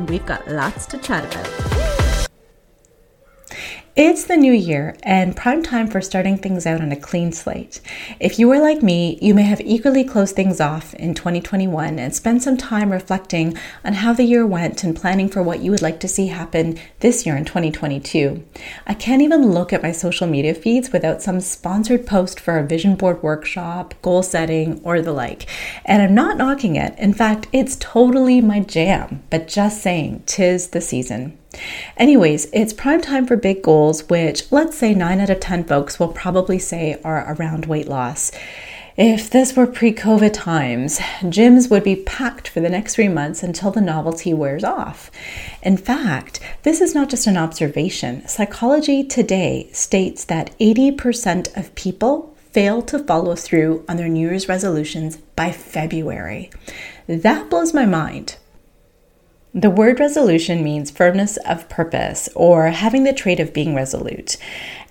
and we've got lots to chat about. It's the new year and prime time for starting things out on a clean slate. If you are like me, you may have eagerly closed things off in 2021 and spent some time reflecting on how the year went and planning for what you would like to see happen this year in 2022. I can't even look at my social media feeds without some sponsored post for a vision board workshop, goal setting, or the like. And I'm not knocking it. In fact, it's totally my jam, but just saying, tis the season. Anyways, it's prime time for big goals, which let's say 9 out of 10 folks will probably say are around weight loss. If this were pre COVID times, gyms would be packed for the next three months until the novelty wears off. In fact, this is not just an observation. Psychology Today states that 80% of people fail to follow through on their New Year's resolutions by February. That blows my mind. The word resolution means firmness of purpose or having the trait of being resolute.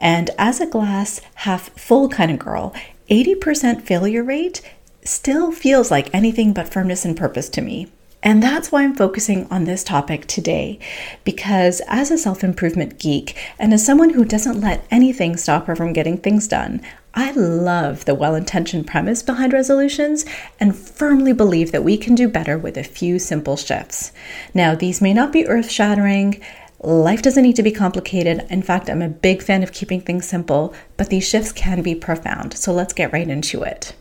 And as a glass half full kind of girl, 80% failure rate still feels like anything but firmness and purpose to me. And that's why I'm focusing on this topic today, because as a self improvement geek and as someone who doesn't let anything stop her from getting things done, I love the well intentioned premise behind resolutions and firmly believe that we can do better with a few simple shifts. Now, these may not be earth shattering. Life doesn't need to be complicated. In fact, I'm a big fan of keeping things simple, but these shifts can be profound. So let's get right into it.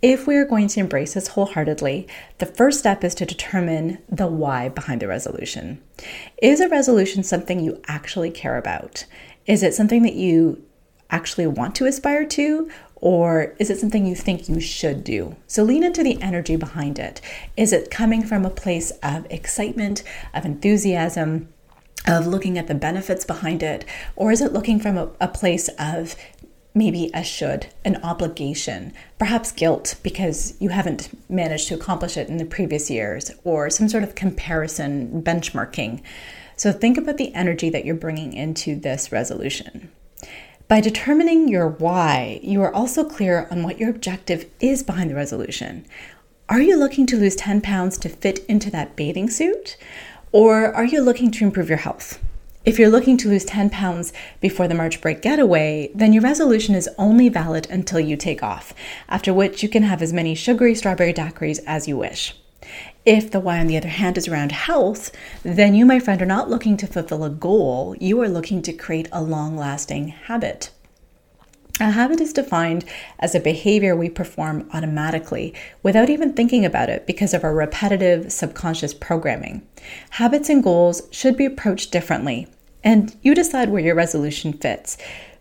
If we are going to embrace this wholeheartedly, the first step is to determine the why behind the resolution. Is a resolution something you actually care about? Is it something that you actually want to aspire to? Or is it something you think you should do? So lean into the energy behind it. Is it coming from a place of excitement, of enthusiasm, of looking at the benefits behind it? Or is it looking from a, a place of maybe a should, an obligation, perhaps guilt because you haven't managed to accomplish it in the previous years, or some sort of comparison, benchmarking. So think about the energy that you're bringing into this resolution. By determining your why, you are also clear on what your objective is behind the resolution. Are you looking to lose 10 pounds to fit into that bathing suit? Or are you looking to improve your health? If you're looking to lose 10 pounds before the March break getaway, then your resolution is only valid until you take off, after which you can have as many sugary strawberry daiquiris as you wish. If the why, on the other hand, is around health, then you, my friend, are not looking to fulfill a goal, you are looking to create a long lasting habit. A habit is defined as a behavior we perform automatically without even thinking about it because of our repetitive subconscious programming. Habits and goals should be approached differently, and you decide where your resolution fits.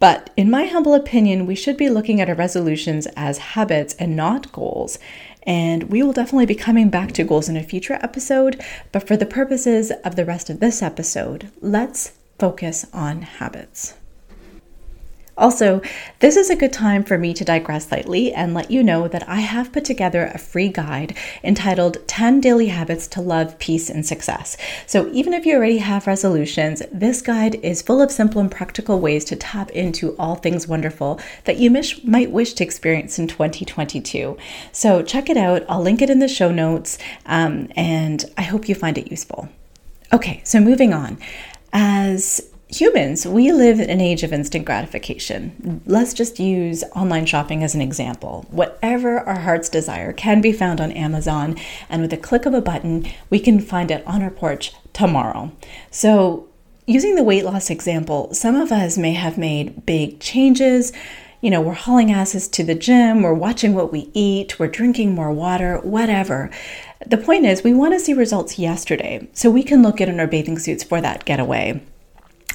But in my humble opinion, we should be looking at our resolutions as habits and not goals. And we will definitely be coming back to goals in a future episode. But for the purposes of the rest of this episode, let's focus on habits. Also, this is a good time for me to digress slightly and let you know that I have put together a free guide entitled 10 Daily Habits to Love, Peace, and Success. So, even if you already have resolutions, this guide is full of simple and practical ways to tap into all things wonderful that you might wish to experience in 2022. So, check it out. I'll link it in the show notes, um, and I hope you find it useful. Okay, so moving on. As humans, we live in an age of instant gratification. Let's just use online shopping as an example. Whatever our heart's desire can be found on Amazon, and with a click of a button, we can find it on our porch tomorrow. So, using the weight loss example, some of us may have made big changes. You know, we're hauling asses to the gym, we're watching what we eat, we're drinking more water, whatever. The point is, we want to see results yesterday so we can look good in our bathing suits for that getaway.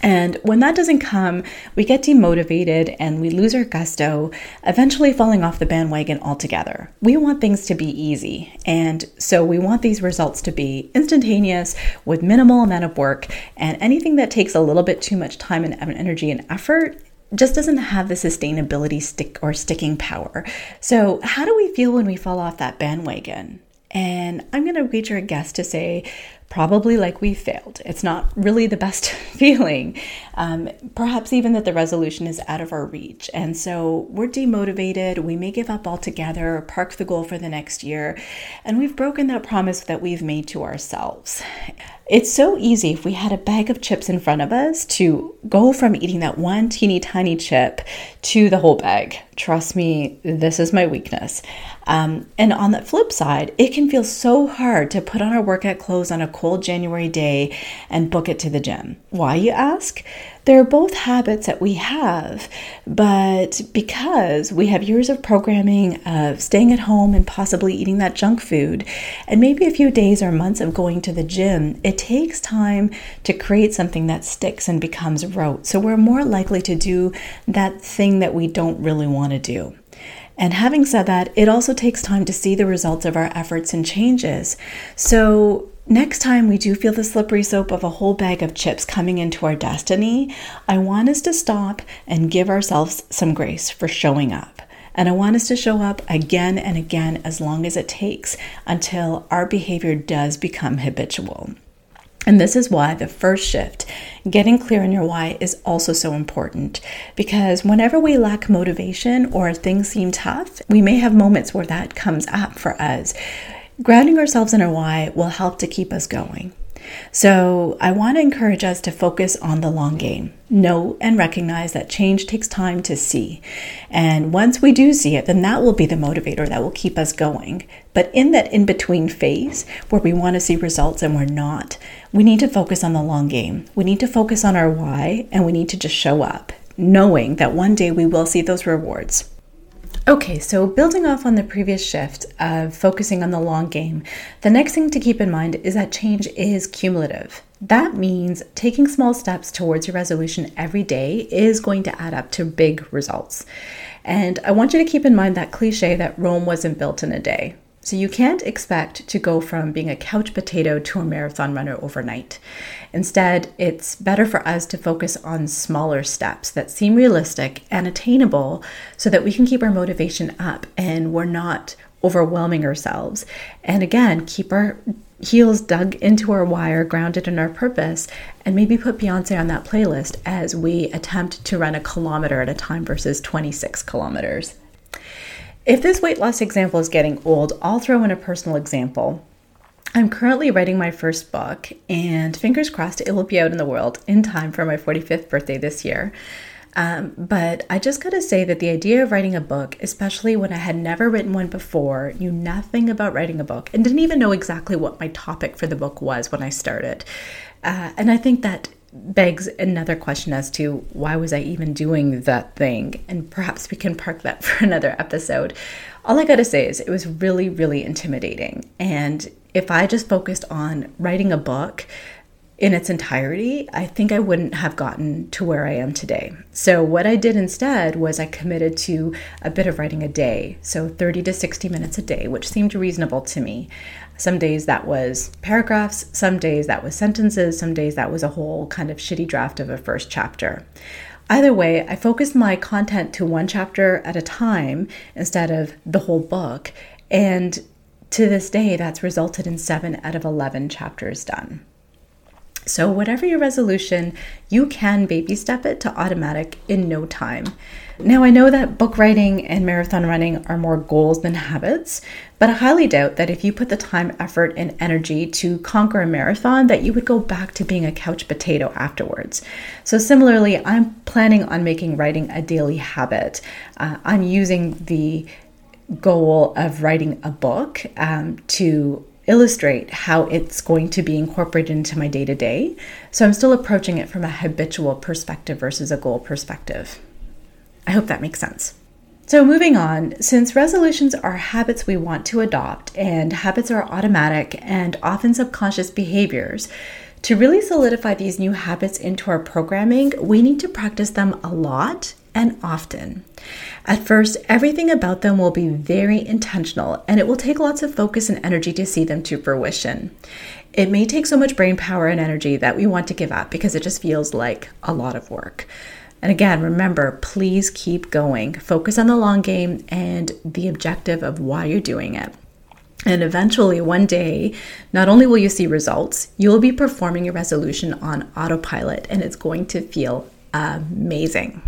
And when that doesn't come, we get demotivated and we lose our gusto, eventually falling off the bandwagon altogether. We want things to be easy. And so we want these results to be instantaneous with minimal amount of work. And anything that takes a little bit too much time and energy and effort just doesn't have the sustainability stick or sticking power. So, how do we feel when we fall off that bandwagon? And I'm going to wager a guess to say probably like we failed. It's not really the best feeling. Um, perhaps even that the resolution is out of our reach. And so we're demotivated. We may give up altogether, park the goal for the next year, and we've broken that promise that we've made to ourselves. It's so easy if we had a bag of chips in front of us to go from eating that one teeny tiny chip to the whole bag. Trust me, this is my weakness. Um, and on the flip side, it can feel so hard to put on our workout clothes on a cold January day and book it to the gym. Why, you ask? They're both habits that we have, but because we have years of programming of staying at home and possibly eating that junk food, and maybe a few days or months of going to the gym, it takes time to create something that sticks and becomes rote. So we're more likely to do that thing that we don't really want to do. And having said that, it also takes time to see the results of our efforts and changes. So Next time we do feel the slippery slope of a whole bag of chips coming into our destiny, I want us to stop and give ourselves some grace for showing up. And I want us to show up again and again as long as it takes until our behavior does become habitual. And this is why the first shift, getting clear on your why, is also so important. Because whenever we lack motivation or things seem tough, we may have moments where that comes up for us. Grounding ourselves in our why will help to keep us going. So, I want to encourage us to focus on the long game. Know and recognize that change takes time to see. And once we do see it, then that will be the motivator that will keep us going. But in that in between phase where we want to see results and we're not, we need to focus on the long game. We need to focus on our why and we need to just show up, knowing that one day we will see those rewards. Okay, so building off on the previous shift of focusing on the long game, the next thing to keep in mind is that change is cumulative. That means taking small steps towards your resolution every day is going to add up to big results. And I want you to keep in mind that cliche that Rome wasn't built in a day. So you can't expect to go from being a couch potato to a marathon runner overnight. Instead, it's better for us to focus on smaller steps that seem realistic and attainable so that we can keep our motivation up and we're not overwhelming ourselves. And again, keep our heels dug into our wire, grounded in our purpose, and maybe put Beyonce on that playlist as we attempt to run a kilometer at a time versus 26 kilometers. If this weight loss example is getting old, I'll throw in a personal example. I'm currently writing my first book, and fingers crossed it will be out in the world in time for my 45th birthday this year. Um, but I just gotta say that the idea of writing a book, especially when I had never written one before, knew nothing about writing a book, and didn't even know exactly what my topic for the book was when I started. Uh, and I think that begs another question as to why was I even doing that thing? And perhaps we can park that for another episode. All I got to say is it was really, really intimidating. And if I just focused on writing a book, in its entirety, I think I wouldn't have gotten to where I am today. So, what I did instead was I committed to a bit of writing a day, so 30 to 60 minutes a day, which seemed reasonable to me. Some days that was paragraphs, some days that was sentences, some days that was a whole kind of shitty draft of a first chapter. Either way, I focused my content to one chapter at a time instead of the whole book. And to this day, that's resulted in seven out of 11 chapters done. So, whatever your resolution, you can baby step it to automatic in no time. Now, I know that book writing and marathon running are more goals than habits, but I highly doubt that if you put the time, effort, and energy to conquer a marathon, that you would go back to being a couch potato afterwards. So, similarly, I'm planning on making writing a daily habit. Uh, I'm using the goal of writing a book um, to illustrate how it's going to be incorporated into my day to day. So I'm still approaching it from a habitual perspective versus a goal perspective. I hope that makes sense. So, moving on, since resolutions are habits we want to adopt, and habits are automatic and often subconscious behaviors, To really solidify these new habits into our programming, we need to practice them a lot and often. At first, everything about them will be very intentional and it will take lots of focus and energy to see them to fruition. It may take so much brain power and energy that we want to give up because it just feels like a lot of work. And again, remember, please keep going. Focus on the long game and the objective of why you're doing it. And eventually, one day, not only will you see results, you will be performing your resolution on autopilot and it's going to feel amazing.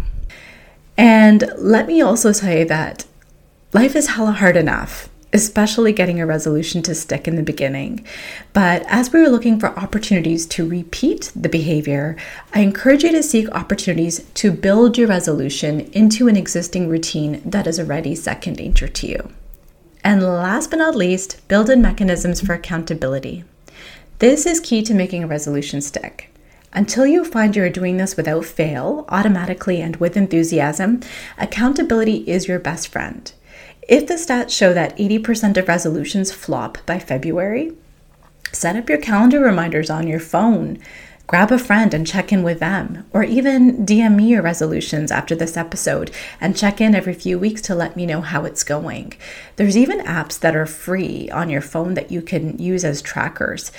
And let me also say that life is hella hard enough, especially getting a resolution to stick in the beginning. But as we are looking for opportunities to repeat the behavior, I encourage you to seek opportunities to build your resolution into an existing routine that is already second nature to you. And last but not least, build in mechanisms for accountability. This is key to making a resolution stick. Until you find you're doing this without fail, automatically and with enthusiasm, accountability is your best friend. If the stats show that 80% of resolutions flop by February, set up your calendar reminders on your phone. Grab a friend and check in with them, or even DM me your resolutions after this episode and check in every few weeks to let me know how it's going. There's even apps that are free on your phone that you can use as trackers.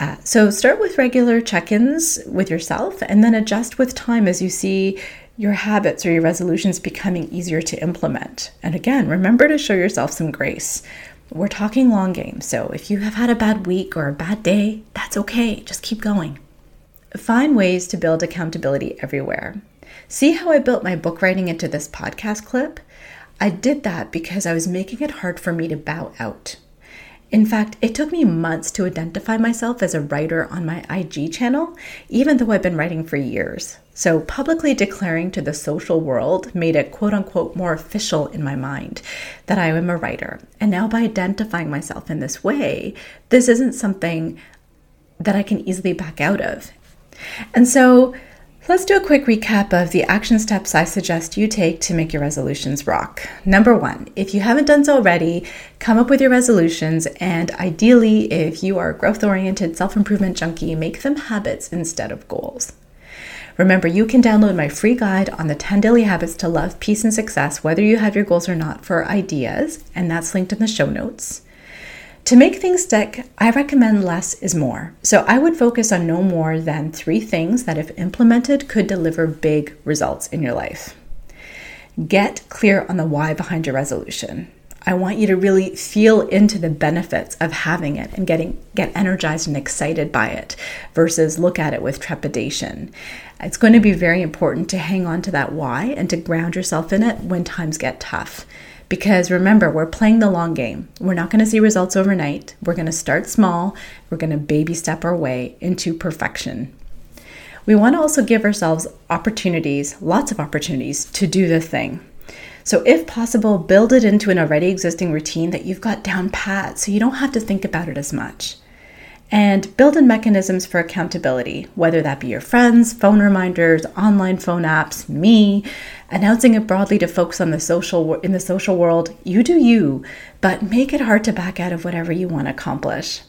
Uh, so start with regular check ins with yourself and then adjust with time as you see your habits or your resolutions becoming easier to implement. And again, remember to show yourself some grace. We're talking long game, so if you have had a bad week or a bad day, that's okay. Just keep going. Find ways to build accountability everywhere. See how I built my book writing into this podcast clip? I did that because I was making it hard for me to bow out. In fact, it took me months to identify myself as a writer on my IG channel, even though I've been writing for years. So, publicly declaring to the social world made it quote unquote more official in my mind that I am a writer. And now, by identifying myself in this way, this isn't something that I can easily back out of. And so, Let's do a quick recap of the action steps I suggest you take to make your resolutions rock. Number one, if you haven't done so already, come up with your resolutions, and ideally, if you are a growth oriented self improvement junkie, make them habits instead of goals. Remember, you can download my free guide on the 10 daily habits to love, peace, and success, whether you have your goals or not, for ideas, and that's linked in the show notes. To make things stick, I recommend less is more. So I would focus on no more than three things that, if implemented, could deliver big results in your life. Get clear on the why behind your resolution. I want you to really feel into the benefits of having it and getting get energized and excited by it versus look at it with trepidation. It's going to be very important to hang on to that why and to ground yourself in it when times get tough. Because remember, we're playing the long game. We're not going to see results overnight. We're going to start small. We're going to baby step our way into perfection. We want to also give ourselves opportunities, lots of opportunities to do the thing. So, if possible, build it into an already existing routine that you've got down pat so you don't have to think about it as much and build in mechanisms for accountability, whether that be your friends, phone reminders, online phone apps, me, announcing it broadly to folks on the social in the social world. You do you, but make it hard to back out of whatever you want to accomplish.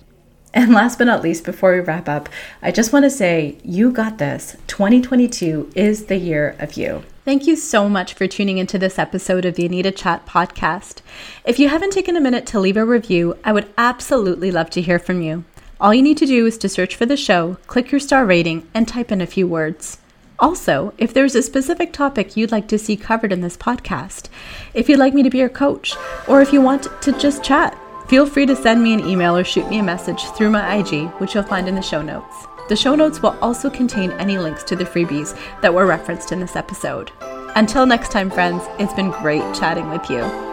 And last but not least, before we wrap up, I just want to say you got this. 2022 is the year of you. Thank you so much for tuning into this episode of the Anita Chat podcast. If you haven't taken a minute to leave a review, I would absolutely love to hear from you. All you need to do is to search for the show, click your star rating, and type in a few words. Also, if there's a specific topic you'd like to see covered in this podcast, if you'd like me to be your coach, or if you want to just chat, feel free to send me an email or shoot me a message through my IG, which you'll find in the show notes. The show notes will also contain any links to the freebies that were referenced in this episode. Until next time, friends, it's been great chatting with you.